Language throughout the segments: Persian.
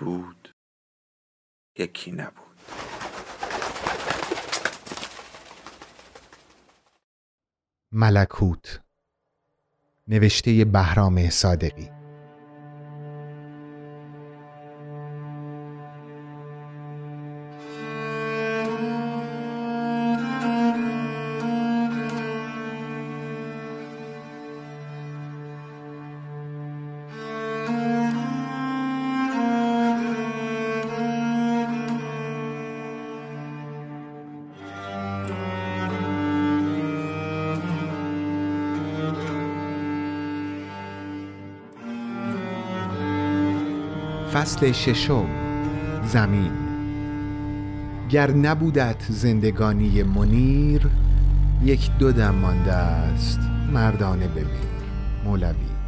بود یکی نبود. ملکوت نوشته بهرام صادقی. فصل ششم زمین. گر نبودت زندگانی منیر یک دو دم مانده است مردانه بمیر. مولوی.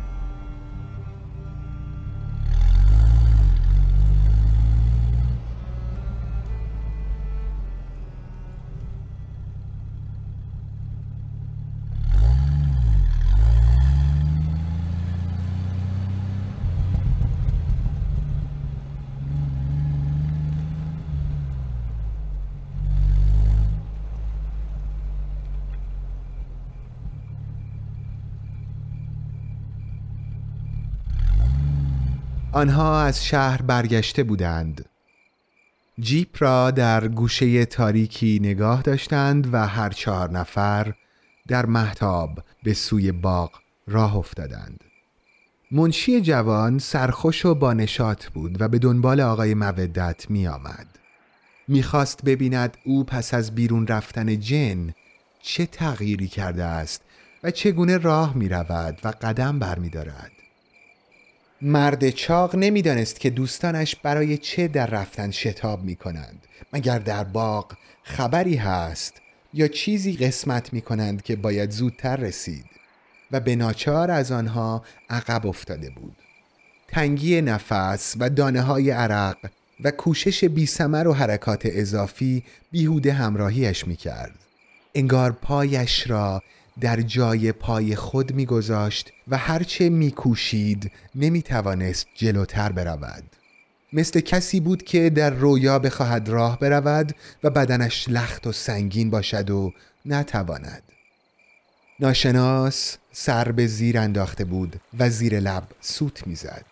آنها از شهر برگشته بودند. جیپ را در گوشه تاریکی نگاه داشتند و هر چهار نفر در محتاب به سوی باغ راه افتادند. منشی جوان سرخوش و بانشات بود و به دنبال آقای مودت می آمد می‌خواست ببیند او پس از بیرون رفتن جن چه تغییری کرده است و چگونه راه می رود و قدم بر می دارد. مرد چاق نمی‌دانست که دوستانش برای چه در رفتن شتاب می کنند مگر در باغ خبری هست یا چیزی قسمت می کنند که باید زودتر رسید و به ناچار از آنها عقب افتاده بود. تنگی نفس و دانه های عرق و کوشش بیسمر و حرکات اضافی بیهوده همراهیش می کرد انگار پایش را در جای پای خود میگذاشت و هرچه میکوشید نمی‌توانست جلوتر برود. مثل کسی بود که در رویا بخواهد راه برود و بدنش لخت و سنگین باشد و نتواند. ناشناس سر به زیر انداخته بود و زیر لب سوت می‌زد.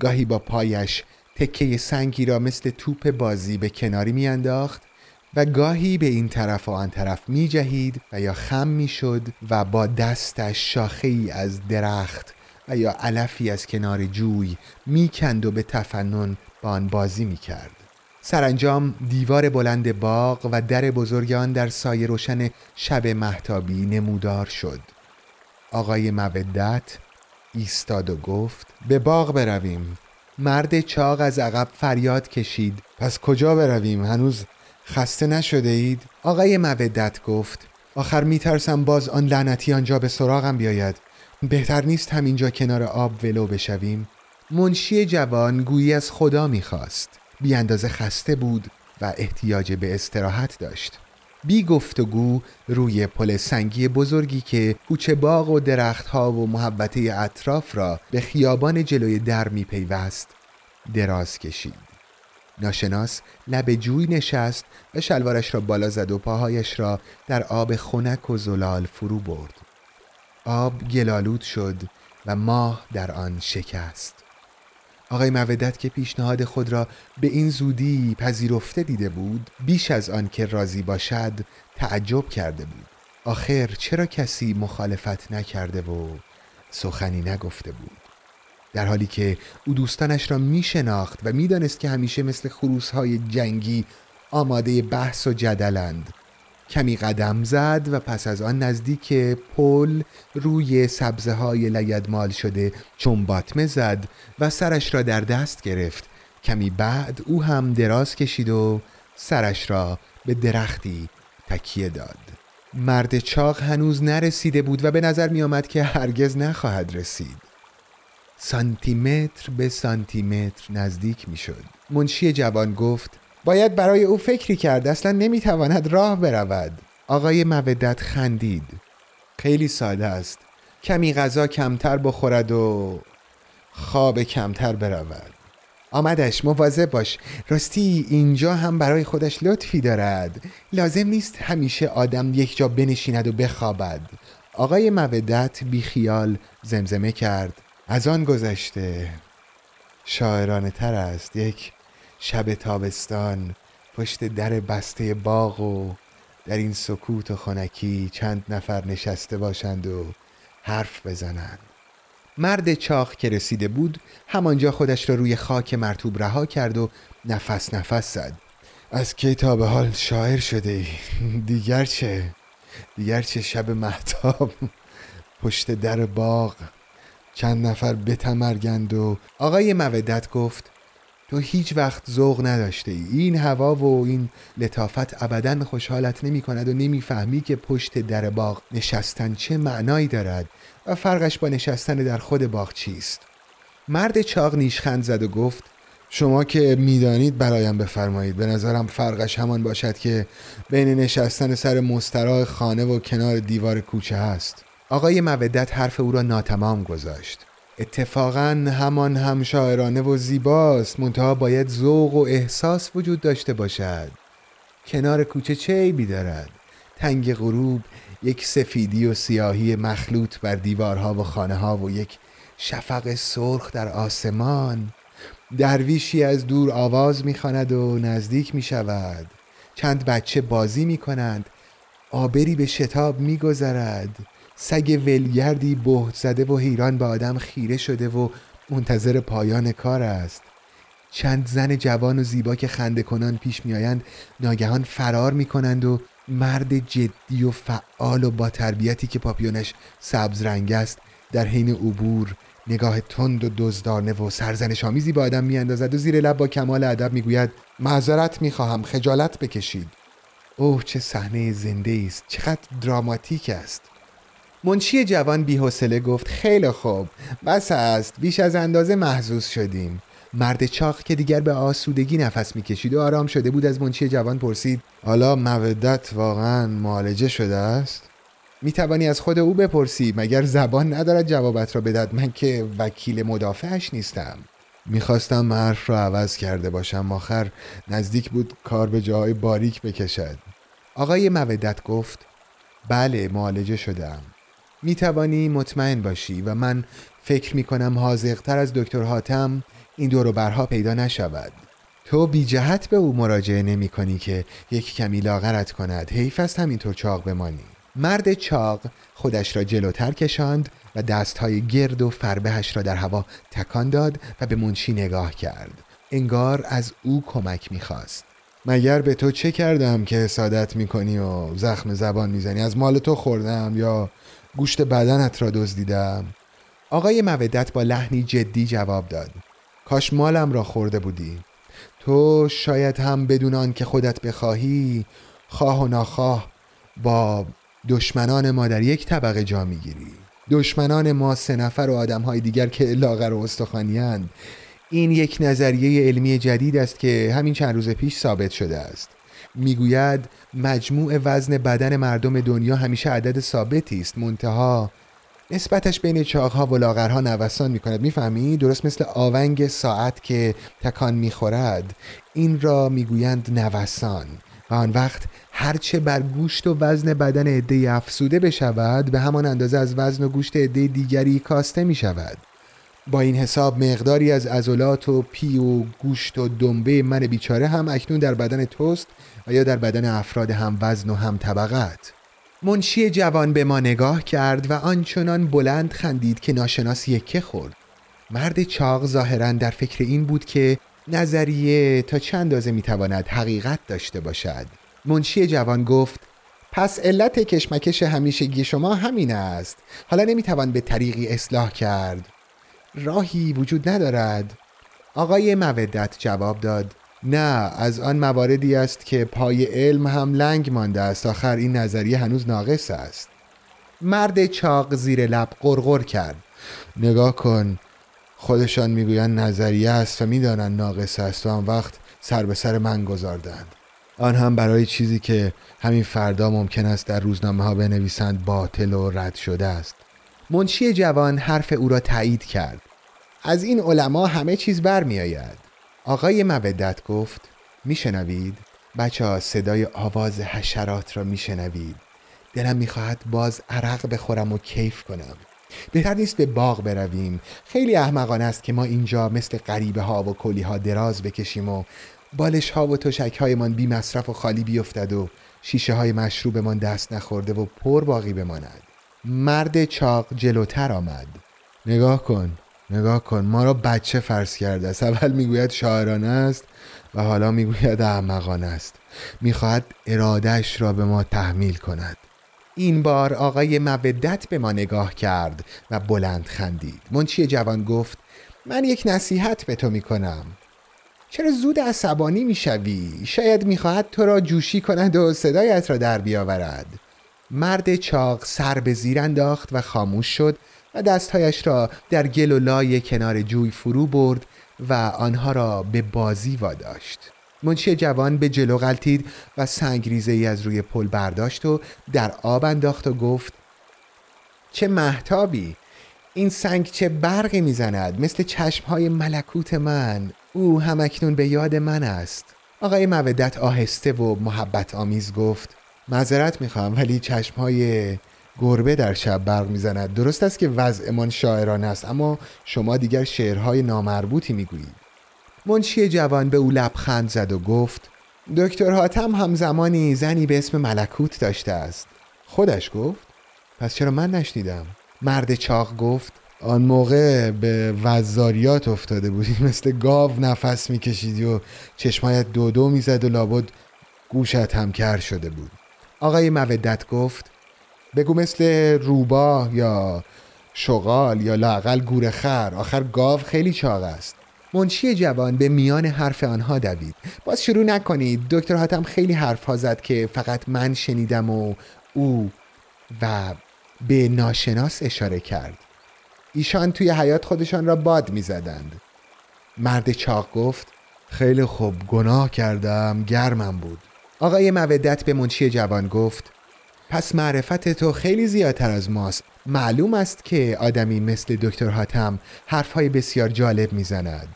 گاهی با پایش تکه سنگی را مثل توپ بازی به کناری میانداخت و گاهی به این طرف و آن طرف می جهید و یا خم می شد و با دستش شاخه ای از درخت و یا علفی از کنار جوی می کند و به تفنن با آن بازی می کرد. سرانجام دیوار بلند باغ و در بزرگان در سایه روشن شب محتابی نمودار شد. آقای مودت ایستاد و گفت به باغ برویم مرد چاق از عقب فریاد کشید پس کجا برویم هنوز خسته نشده اید؟ آقای مودت گفت آخر میترسم باز آن لعنتی آنجا به سراغم بیاید. بهتر نیست همینجا کنار آب ولو بشویم. منشی جوان گویی از خدا می‌خواست. بی اندازه خسته بود و احتیاج به استراحت داشت. بی گفتگو روی پل سنگی بزرگی که کوچه باغ و درختها و محبته اطراف را به خیابان جلوی در میپیوست دراز کشید. ناشناس لب جوی نشست و شلوارش را بالا زد و پاهایش را در آب خنک و زلال فرو برد. آب گلالود شد و ماه در آن شکست. آقای مودت که پیشنهاد خود را به این زودی پذیرفته دیده بود بیش از آن که راضی باشد تعجب کرده بود. آخر چرا کسی مخالفت نکرده و سخنی نگفته بود؟ در حالی که او دوستانش را می شناخت و می دانست که همیشه مثل خروس های جنگی آماده بحث و جدلند. کمی قدم زد و پس از آن نزدیک پل روی سبزه های لگدمال شده چون باطمه زد و سرش را در دست گرفت. کمی بعد او هم دراز کشید و سرش را به درختی تکیه داد. مرد چاق هنوز نرسیده بود و به نظر می آمد که هرگز نخواهد رسید. سانتیمتر به سانتیمتر نزدیک می شد منشی جوان گفت باید برای او فکری کرد اصلا نمی‌تواند راه برود. آقای مودت خندید. خیلی ساده است. کمی غذا کمتر بخورد و خواب کمتر برود. آمدش مواظب باش. راستی اینجا هم برای خودش لطفی دارد. لازم نیست همیشه آدم یک جا بنشیند و بخوابد. آقای مودت بیخیال زمزمه کرد. از آن گذشته شاعرانه تر است یک شب تابستان پشت در بسته باغ و در این سکوت و خنکی چند نفر نشسته باشند و حرف بزنند. مرد چاق که رسیده بود همانجا خودش را روی خاک مرتوب رها کرد و نفس نفس زد. از کی تا به حال شاعر شده ای؟ دیگر چه؟ دیگر چه شب محتاب پشت در باغ؟ چند نفر بتمرگند و آقای مودت گفت تو هیچ وقت ذوق نداشته ای این هوا و این لطافت ابدا خوشحالت نمی کند و نمی‌فهمی که پشت در باغ نشستن چه معنایی دارد و فرقش با نشستن در خود باغ چیست. مرد چاق نیشخند زد و گفت شما که می‌دانید برایم بفرمایید. به نظرم فرقش همان باشد که بین نشستن سر مستراح خانه و کنار دیوار کوچه هست. آقای مودت حرف او را ناتمام گذاشت. اتفاقا همان هم شاعرانه و زیباست منتها باید ذوق و احساس وجود داشته باشد. کنار کوچه چه عیبی دارد؟ تنگ غروب یک سفیدی و سیاهی مخلوط بر دیوارها و خانه ها و یک شفق سرخ در آسمان. درویشی از دور آواز می‌خواند و نزدیک می شود چند بچه بازی می کنند آبری به شتاب میگذرد. سگ ولگردی بهت زده و حیران به آدم خیره شده و منتظر پایان کار است. چند زن جوان و زیبا که خنده کنان پیش میآیند ناگهان فرار می کنند و مرد جدی و فعال و با تربیتی که پاپیونش سبز رنگ است در حین عبور نگاه تند و دزدانه و سرزنش آمیزی به آدم میاندازد و زیر لب با کمال ادب می‌گوید معذرت می‌خواهم خجالت بکشید. اوه چه صحنه زنده است چقدر دراماتیک است. منشی جوان بیحوصله گفت خیلی خوب بس است بیش از اندازه محزوز شدیم. مرد چاق که دیگر به آسودگی نفس می‌کشید و آرام شده بود از منشی جوان پرسید حالا مودت واقعا معالجه شده است؟ می توانی از خود او بپرسی مگر زبان ندارد جوابت را بدهد؟ من که وکیل مدافعش نیستم. می‌خواستم حرف را عوض کرده باشم آخر نزدیک بود کار به جای باریک بکشد. آقای مودت گفت بله معالجه شدم می توانی مطمئن باشی و من فکر می کنم حاضقتر از دکتر حاتم این دور برها پیدا نشود. تو بی جهت به او مراجعه نمی کنی که یک کمی لاغرت کند. حیف است همینطور چاق بمانی. مرد چاق خودش را جلوتر کشاند و دستهای گرد و فربهش را در هوا تکان داد و به منشی نگاه کرد. انگار از او کمک می‌خواست. مگر به تو چه کردم که حسادت می‌کنی و زخم زبان می‌زنی؟ از مال تو خوردم یا گوشت بدنت را دزدیدم. آقای مودت با لحنی جدی جواب داد. کاش مالم را خورده بودی. تو شاید هم بدون آن که خودت بخواهی خواه و ناخواه با دشمنان ما در یک طبقه جا می‌گیری. دشمنان ما سه نفر و آدم های دیگر که لاغر و استخوانیان این یک نظریه علمی جدید است که همین چند روز پیش ثابت شده است. می‌گوید مجموع وزن بدن مردم دنیا همیشه عدد ثابتی است منتها نسبتش بین چاقها و لاغرها نوسان می کند می‌فهمی درست مثل آونگ ساعت که تکان می‌خورد. این را می‌گویند نوسان. و آن وقت هرچه بر گوشت و وزن بدن عده افسوده بشود به همان اندازه از وزن و گوشت عده دیگری کاسته می شود با این حساب مقداری از عضلات و پی و گوشت و دنبه من بیچاره هم اکنون در بدن توست و یا در بدن افراد هم وزن و هم طبقت منشی جوان به ما نگاه کرد و آنچنان بلند خندید که ناشناس یکه خورد. مرد چاق ظاهرا در فکر این بود که نظریه تا چند اندازه می‌تواند حقیقت داشته باشد. منشی جوان گفت پس علت کشمکش همیشگی شما همین است. حالا نمی‌توان به طریقی اصلاح کرد. راهی وجود ندارد. آقای مودت جواب داد نه از آن مواردی است که پای علم هم لنگ مانده است آخر این نظریه هنوز ناقص است. مرد چاق زیر لب قرقر کرد. نگاه کن خودشان می‌گویند نظریه است و می‌دانند ناقص است و آن وقت سر به سر من گذاردند. آن هم برای چیزی که همین فردا ممکن است در روزنامه ها بنویسند باطل و رد شده است. منشی جوان حرف او را تایید کرد. از این علما همه چیز برمیآید. آقای مودت گفت میشنوید؟ بچه ها صدای آواز حشرات را میشنوید. دلم می‌خواهد باز عرق بخورم و کیف کنم. بهتر نیست به باغ برویم. خیلی احمقانه است که ما اینجا مثل غریبه ها و کلی ها دراز بکشیم و بالش ها و تشک هایمان بی مصرف و خالی بیفتد و شیشه های مشروبمان دست نخورده و پر باقی بماند. مرد چاق جلوتر آمد. نگاه کن. نگاه کن. ما را بچه فرض کرده است. اول می‌گوید شاعرانه است و حالا می‌گوید احمقانه است. می‌خواهد ارادهش را به ما تحمیل کند. این بار آقای مودت به ما نگاه کرد و بلند خندید. منچی جوان گفت من یک نصیحت به تو می‌کنم. چرا زود عصبانی می‌شوی؟ شاید می‌خواهد تو را جوشی کند و صدایت را در بیاورد. مرد چاق سر به زیر انداخت و خاموش شد و دستهایش را در گل و لای کنار جوی فرو برد و آنها را به بازی واداشت. منشی جوان به جلو غلطید و سنگریزه ای از روی پل برداشت و در آب انداخت و گفت چه محتابی این سنگ چه برقی می‌زند! مثل چشمهای ملکوت من! او همکنون به یاد من است! آقای مودت آهسته و محبت آمیز گفت معذرت می‌خواهم ولی چشمهای گربه در شب برق می‌زند. درست است که وضعمان شاعران است اما شما دیگر شعرهای نامربوطی می‌گویید. منشی جوان به او لبخند زد و گفت دکتر حاتم هم زمانی زنی به اسم ملکوت داشته است. خودش گفت پس چرا من نشنیدم؟ مرد چاق گفت آن موقع به وزاریات افتاده بودی مثل گاو نفس میکشیدی و چشمایت دو دو می‌زد و لابد گوشت هم کر شده بود. آقای مودت گفت بگو مثل روباه یا شغال یا لاقل گور خر. آخر گاو خیلی چاق است. منشی جوان به میان حرف آنها دوید. باز شروع نکنید. دکتر حاتم خیلی حرف ها زد که فقط من شنیدم و او و به ناشناس اشاره کرد. ایشان توی حیات خودشان را باد می زدند. مرد چاق گفت خیلی خوب. گناه کردم. گرمم بود. آقای مودت به منشی جوان گفت پس معرفت تو خیلی زیادتر از ماست. معلوم است که آدمی مثل دکتر حاتم حرفهای بسیار جالب می‌زند.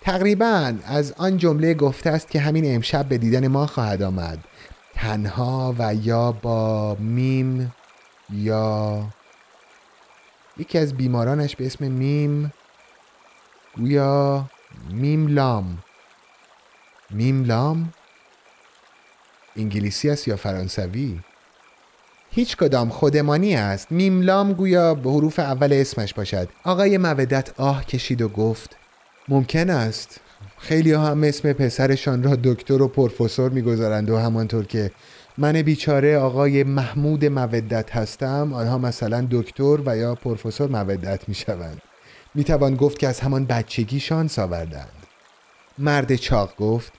تقریبا از آن جمله گفته است که همین امشب به دیدن ما خواهد آمد. تنها و یا با میم یا یکی از بیمارانش به اسم میم گویا میم لام. میم لام؟ انگلیسی است یا فرانسوی؟ هیچ کدام خودمانی است. میملام گویا به حروف اول اسمش باشد. آقای مودت آه کشید و گفت ممکن است. خیلی هم اسم پسرشان را دکتر و پروفسور می‌گذارند و همانطور که من بیچاره آقای محمود مودت هستم آنها مثلا دکتر و یا پروفسور مودت می‌شوند. می‌توان گفت که از همان بچگی شانس آوردند مرد چاق گفت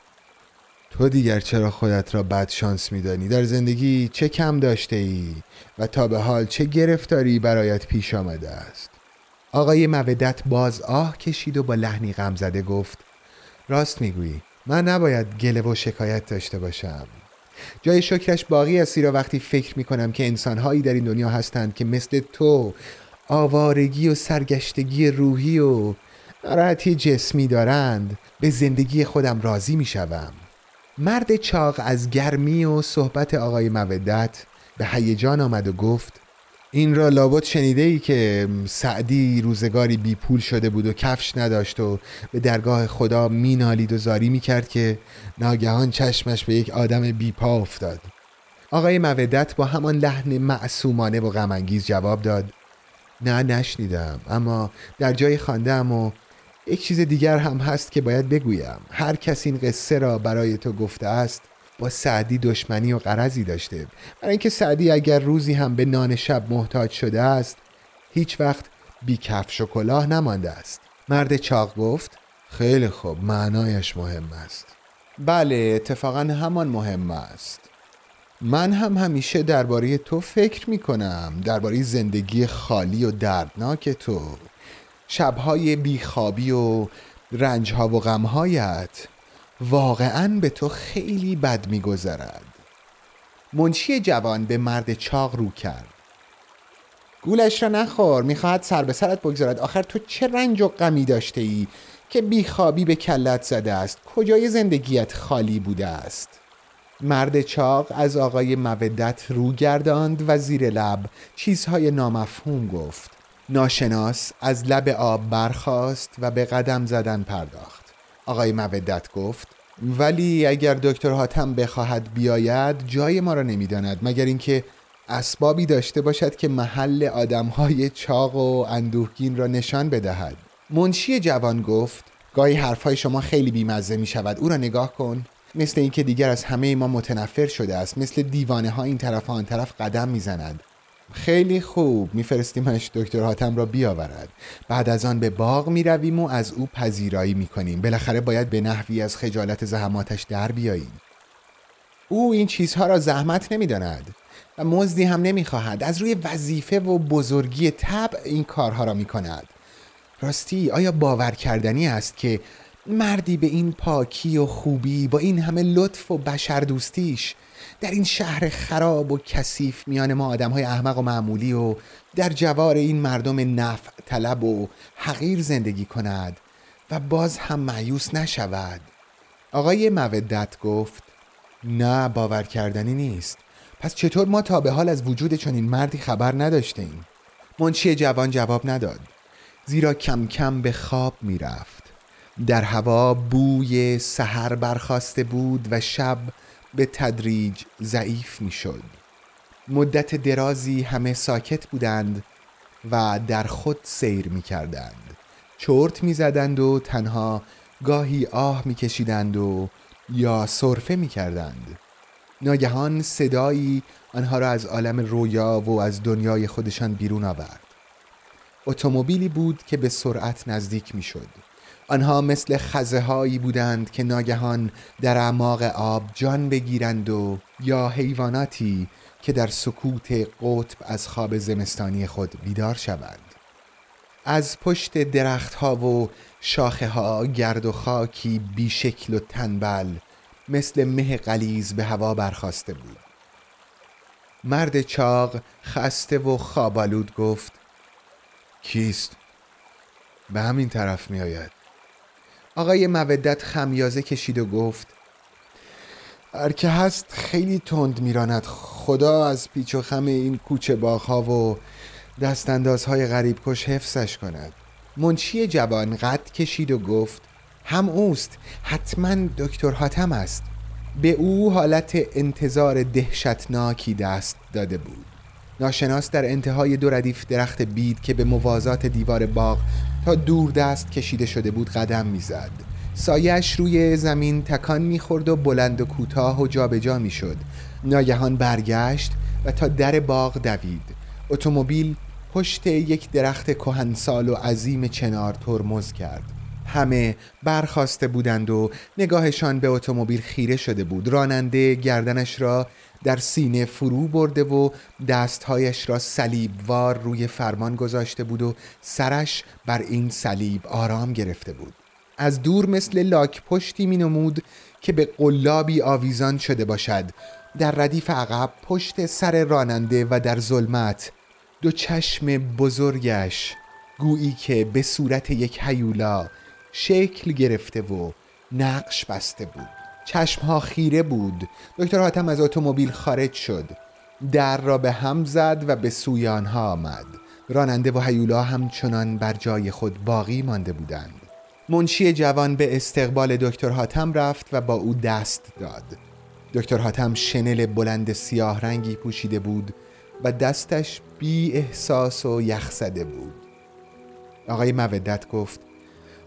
تو دیگر چرا خودت را بد شانس میدانی؟ در زندگی چه کم داشته ای و تا به حال چه گرفتاری برایت پیش آمده است؟ آقای مودت باز آه کشید و با لحنی غم زده گفت راست می‌گویی من نباید گله و شکایت داشته باشم. جای شکرش باقی است را وقتی فکر می کنم که انسانهایی در این دنیا هستند که مثل تو آوارگی و سرگشتگی روحی و ناراحتی جسمی دارند به زندگی خودم راضی می شوم. مرد چاق از گرمی و صحبت آقای مودت به هیجان آمد و گفت این را لابد شنیده ای که سعدی روزگاری بی پول شده بود و کفش نداشت و به درگاه خدا مینالید و زاری می‌کرد که ناگهان چشمش به یک آدم بی پا افتاد. آقای مودت با همان لحن معصومانه و غمانگیز جواب داد نه نشنیدم اما در جای خواندم و یک چیز دیگر هم هست که باید بگویم. هر کس این قصه را برای تو گفته است با سعدی دشمنی و قرضی داشته. برای اینکه سعدی اگر روزی هم به نان شب محتاج شده است هیچ وقت بی کفش و کلاه نمانده است. مرد چاق گفت خیلی خوب معنایش مهم است. بله اتفاقا همان مهم است. من هم همیشه درباره تو فکر می کنم درباره زندگی خالی و دردناک تو. شبهای بیخوابی و رنجها و غمهایت واقعا به تو خیلی بد میگذرد. منشی جوان به مرد چاق رو کرد. گولش را نخور می‌خواهد سر به سرت بگذارد. آخر تو چه رنج و غمی داشته ای که بیخوابی به کلت زده است؟ کجای زندگیت خالی بوده است؟ مرد چاق از آقای مودت رو گرداند و زیر لب چیزهای نامفهوم گفت. ناشناس از لب آب برخاست و به قدم زدن پرداخت. آقای مودت گفت ولی اگر دکتر حاتم بخواهد بیاید جای ما را نمی‌داند مگر اینکه اسبابی داشته باشد که محل آدمهای چاق و اندوهگین را نشان بدهد. منشی جوان گفت گاهی حرفهای شما خیلی بیمزه می شود او را نگاه کن. مثل اینکه دیگر از همه ما متنفر شده است مثل دیوانه ها این طرف و آن طرف قدم می‌زند. خیلی خوب. میفرستیمش دکتر حاتم را بیاورد. بعد از آن به باغ می رویم و از او پذیرایی می کنیم بالاخره باید به نحوی از خجالت زحماتش در بیاییم. او این چیزها را زحمت نمی‌داند و مزدی هم نمی‌خواهد. از روی وظیفه و بزرگی طبع این کارها را می کند راستی آیا باور کردنی است که مردی به این پاکی و خوبی با این همه لطف و بشر دوستیش در این شهر خراب و کثیف میان ما آدم های احمق و معمولی و در جوار این مردم نفع طلب و حقیر زندگی کند و باز هم معیوس نشود. آقای مودت گفت نه باور کردنی نیست. پس چطور ما تا به حال از وجود چنین مردی خبر نداشتیم منشی جوان جواب نداد. زیرا کم کم به خواب می‌رفت. در هوا بوی سحر برخواسته بود و شب به تدریج ضعیف می شد مدت درازی همه ساکت بودند و در خود سیر می کردند چرت می زدند و تنها گاهی آه می کشیدند و یا صرفه می کردند ناگهان صدایی آنها را از عالم رویا و از دنیای خودشان بیرون آورد. اتومبیلی بود که به سرعت نزدیک می شد آنها مثل خزه هایی بودند که ناگهان در اعماق آب جان بگیرند و یا حیواناتی که در سکوت قطب از خواب زمستانی خود بیدار شوند. از پشت درختها و شاخه ها گرد و خاکی بیشکل و تنبل مثل مه قلیز به هوا برخواسته بود. مرد چاق خسته و خوابالود گفت کیست؟ به همین طرف می آید آقای مودت خمیازه کشید و گفت هر که هست خیلی تند میراند. خدا از پیچ و خم این کوچه باغها و دستاندازهای غریب کش حفظش کند. منشی جوان قد کشید و گفت هم اوست حتما دکتر حاتم است. به او حالت انتظار دهشتناکی دست داده بود. ناشناس در انتهای دو ردیف درخت بید که به موازات دیوار باغ تا دور دست کشیده شده بود قدم می‌زد. سایش روی زمین تکان می‌خورد و بلند و کوتاه و جابجا می‌شد. ناگهان برگشت و تا در باغ دوید. اتومبیل پشت یک درخت کهنسال و عظیم چنار ترمز کرد. همه برخواسته بودند و نگاهشان به اتومبیل خیره شده بود. راننده گردنش را در سینه فرو برده و دستهایش را صلیبوار روی فرمان گذاشته بود و سرش بر این صلیب آرام گرفته بود. از دور مثل لاک پشتی می نمود که به قلابی آویزان شده باشد. در ردیف عقب پشت سر راننده و در ظلمت دو چشم بزرگش گویی که به صورت یک هیولا شکل گرفته و نقش بسته بود. چشمها خیره بود. دکتر حاتم از اتومبیل خارج شد. در را به هم زد و به سوی آنها آمد. راننده و هیولا همچنان بر جای خود باقی مانده بودند. منشی جوان به استقبال دکتر حاتم رفت و با او دست داد. دکتر حاتم شنل بلند سیاه رنگی پوشیده بود و دستش بی احساس و یخ زده بود. آقای مودت گفت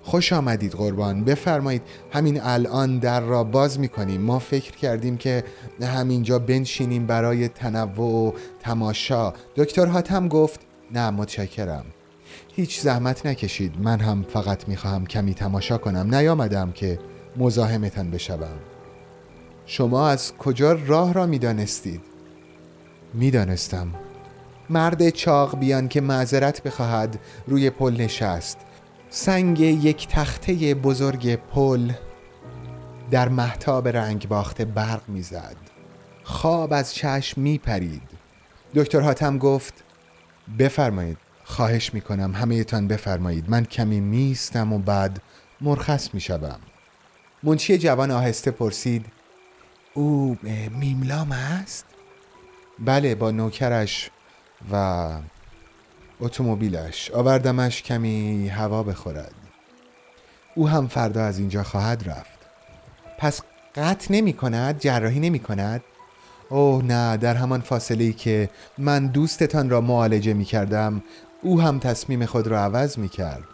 خوش آمدید قربان. بفرمایید همین الان در را باز می‌کنیم. ما فکر کردیم که همینجا بنشینیم برای تنوع و تماشا. دکتر حاتم گفت نه متشکرم. هیچ زحمت نکشید. من هم فقط می‌خواهم کمی تماشا کنم. نیامدم که مزاحمتان بشوم. شما از کجا راه را می‌دانستید؟ می‌دانستم. مرد چاق بیان که معذرت بخواهد روی پل نشست. سنگ یک تخته بزرگ پل در محتاب رنگ باخته برق می‌زد. خواب از چشم میپرید. دکتر حاتم گفت بفرمایید خواهش می‌کنم همه تان بفرمایید. من کمی میستم و بعد مرخص می‌شوم. منچی جوان آهسته پرسید او میملام است؟ بله با نوکرش و اتومبیلش. آوردمش کمی هوا بخورد. او هم فردا از اینجا خواهد رفت. پس قطع نمی کند جراحی نمی کند؟ اوه نه در همان فاصله ای که من دوستتان را معالجه می کردم او هم تصمیم خود را عوض می کرد.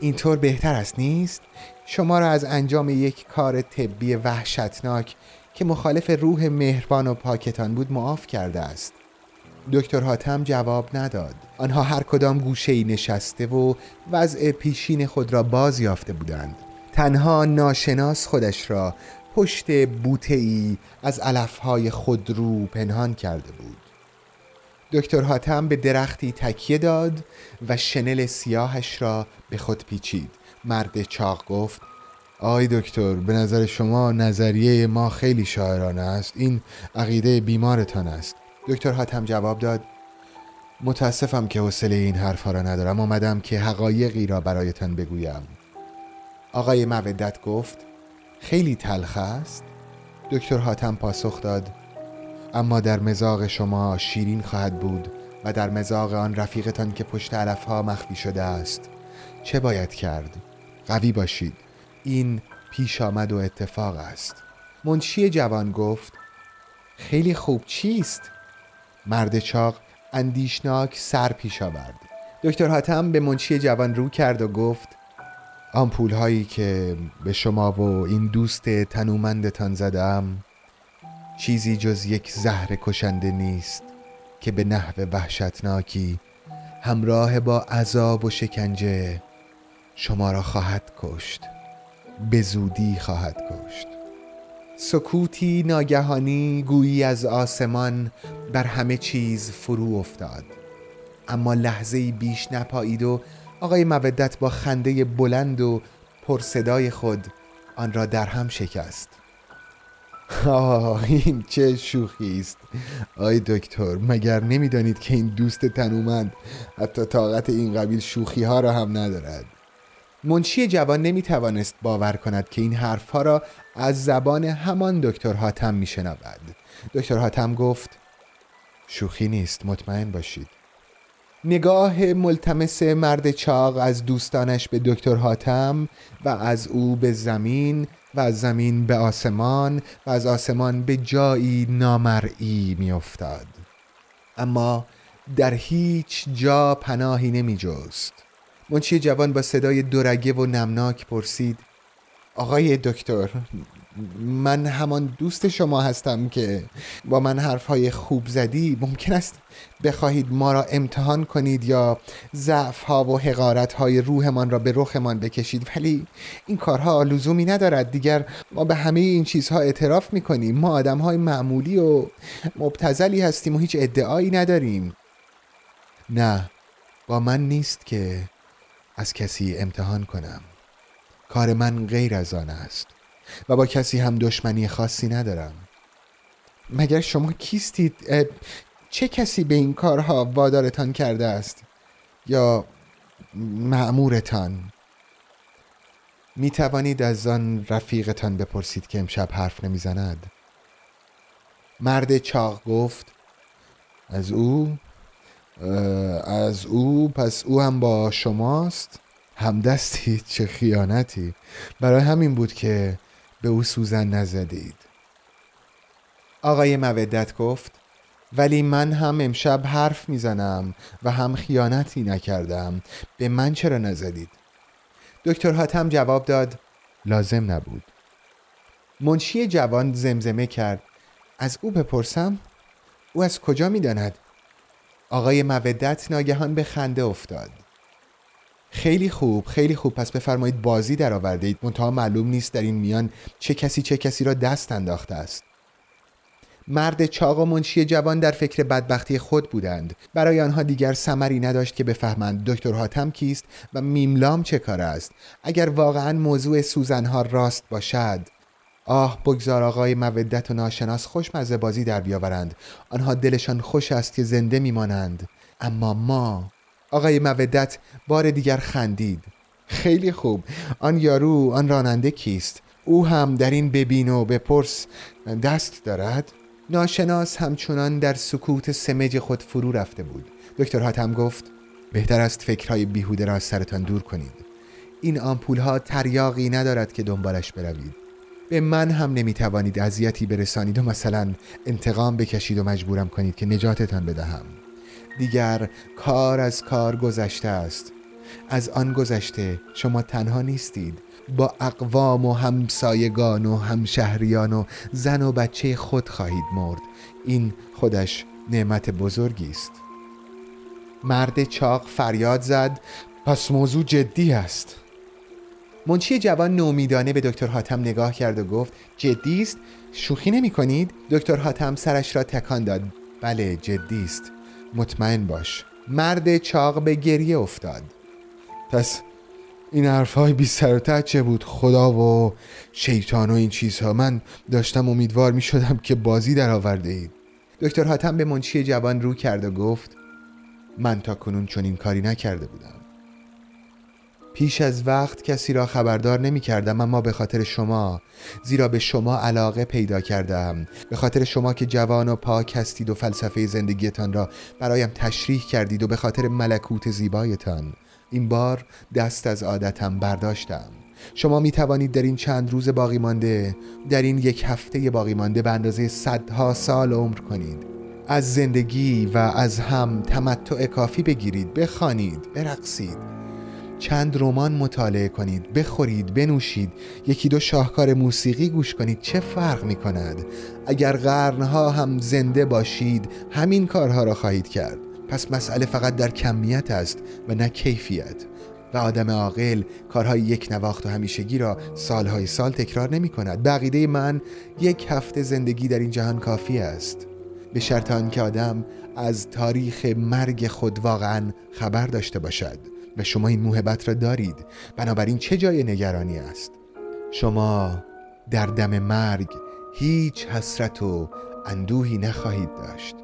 اینطور بهتر است نیست؟ شما را از انجام یک کار طبی وحشتناک که مخالف روح مهربان و پاکتان بود معاف کرده است. دکتر حاتم جواب نداد. آنها هر کدام گوشه ای نشسته و وضع پیشین خود را باز یافته بودند. تنها ناشناس خودش را پشت بوته ای از علفهای خودرو پنهان کرده بود. دکتر حاتم به درختی تکیه داد و شنل سیاهش را به خود پیچید. مرد چاق گفت آی دکتر به نظر شما نظریه ما خیلی شاعرانه است. این عقیده بیمارتان است. دکتر حاتم جواب داد. متاسفم که حوصله این حرفها را ندارم. آمدم که حقایقی را برایتان بگویم. آقای مودت گفت خیلی تلخ است. دکتر حاتم پاسخ داد. اما در مزاق شما شیرین خواهد بود و در مزاق آن رفیقتان که پشت علفها مخفی شده است. چه باید کرد؟ قوی باشید. این پیش آمد و اتفاق است. منشی جوان گفت خیلی خوب چیست؟ مرد چاق اندیشناک سر پیش آورد. دکتر حاتم به منشی جوان رو کرد و گفت آمپول هایی که به شما و این دوست تنومندتان زدم چیزی جز یک زهر کشنده نیست که به نحو وحشتناکی همراه با عذاب و شکنجه شما را خواهد کشت. به زودی خواهد کشت. سکوتی ناگهانی گویی از آسمان بر همه چیز فرو افتاد. اما لحظه بیش نپایید و آقای مودت با خنده بلند و پرصدای خود آن را در هم شکست. آه این چه شوخی است. آی دکتر مگر نمی‌دانید که این دوست تنومند حتی طاقت این قبیل شوخی ها را هم ندارد؟ منشی جوان نمی توانست باور کند که این حرفها را از زبان همان دکتر حاتم می شنود دکتر حاتم گفت شوخی نیست مطمئن باشید. نگاه ملتمس مرد چاق از دوستانش به دکتر حاتم و از او به زمین و از زمین به آسمان و از آسمان به جایی نامرئی میافتاد. اما در هیچ جا پناهی نمی جست منچی جوان با صدای دورگه و نمناک پرسید آقای دکتر من همان دوست شما هستم که با من حرفهای خوب زدی ممکن است بخواهید ما را امتحان کنید یا ضعف ها و حقارت های روحمان را به رخمان بکشید؟ ولی این کارها لزومی ندارد. دیگر ما به همه این چیزها اعتراف می‌کنیم. ما آدم های معمولی و مبتزلی هستیم و هیچ ادعایی نداریم. نه با من نیست که از کسی امتحان کنم. کار من غیر از آن است و با کسی هم دشمنی خاصی ندارم. مگر شما کیستید؟ چه کسی به این کارها وادارتان کرده است؟ یا معمورتان می توانید از آن رفیقتان بپرسید که امشب حرف نمی‌زند؟ مرد چاق گفت از او از او پس او هم با شماست. همدستی چه خیانتی. برای همین بود که به او سوزن نزدید. آقای مودت گفت ولی من هم امشب حرف می‌زنم و هم خیانتی نکردم. به من چرا نزدید؟ دکتر حاتم جواب داد لازم نبود. منشی جوان زمزمه کرد. از او بپرسم او از کجا می‌داند؟ آقای مودت ناگهان به خنده افتاد. خیلی خوب خیلی خوب. پس بفرمایید بازی در آورده اید منتها معلوم نیست در این میان چه کسی چه کسی را دست انداخته است. مرد چاق و منشی جوان در فکر بدبختی خود بودند. برای آنها دیگر سمری نداشت که بفهمند دکتر حاتم کیست و میملام چه کار است. اگر واقعا موضوع سوزنها راست باشد آه بگذار آقای مودت و ناشناس خوشمزه بازی در بیاورند. آنها دلشان خوش است که زنده میمانند. اما ما آقای مودت بار دیگر خندید. خیلی خوب. آن یارو آن راننده کیست؟ او هم در این ببین و بپرس. دست دارد؟ ناشناس همچنان در سکوت سمج خود فرو رفته بود. دکتر حاتم گفت بهتر است فکرهای بیهوده را از سرتان دور کنید. این آمپول ها تریاقی ندارد که دنبالش بروید. به من هم نمی‌توانید اذیتی برسانید و مثلا انتقام بکشید و مجبورم کنید که نجاتتان بدهم. دیگر کار از کار گذشته است. از آن گذشته شما تنها نیستید. با اقوام و همسایگان و همشهریان و زن و بچه خود خواهید مرد. این خودش نعمت بزرگی است. مرد چاق فریاد زد. پس موضوع جدی است. منچی جوان نومیدانه به دکتر حاتم نگاه کرد و گفت جدی است شوخی نمی کنید؟ دکتر حاتم سرش را تکان داد. بله جدی است مطمئن باش. مرد چاق به گریه افتاد. پس این حرفهای بی سر چه بود؟ خدا و شیطان و این چیزها. من داشتم امیدوار می شدم که بازی در آورده اید. دکتر حاتم به منشی جوان رو کرد و گفت من تا کنون چنین کاری نکرده بودم. پیش از وقت کسی را خبردار نمی کردم اما به خاطر شما زیرا به شما علاقه پیدا کردم. به خاطر شما که جوان و پاک هستید و فلسفه زندگیتان را برایم تشریح کردید و به خاطر ملکوت زیبایتان. این بار دست از عادتم برداشتم. شما می توانید در این چند روز باقی مانده در این یک هفته باقی مانده به اندازه صدها سال عمر کنید. از زندگی و از هم تمتع کافی بگیرید بخوانید برقصید. چند رمان مطالعه کنید بخورید بنوشید. یکی دو شاهکار موسیقی گوش کنید چه فرق می کند اگر قرنها هم زنده باشید همین کارها را خواهید کرد. پس مسئله فقط در کمیت است و نه کیفیت. و آدم عاقل کارهای یک نواخت و همیشگی را سالهای سال تکرار نمی کند بقیده من یک هفته زندگی در این جهان کافی است. به شرط آنکه آدم از تاریخ مرگ خود واقعا خبر داشته باشد. و شما این موهبت را دارید. بنابراین چه جای نگرانی است؟ شما در دم مرگ هیچ حسرت و اندوهی نخواهید داشت.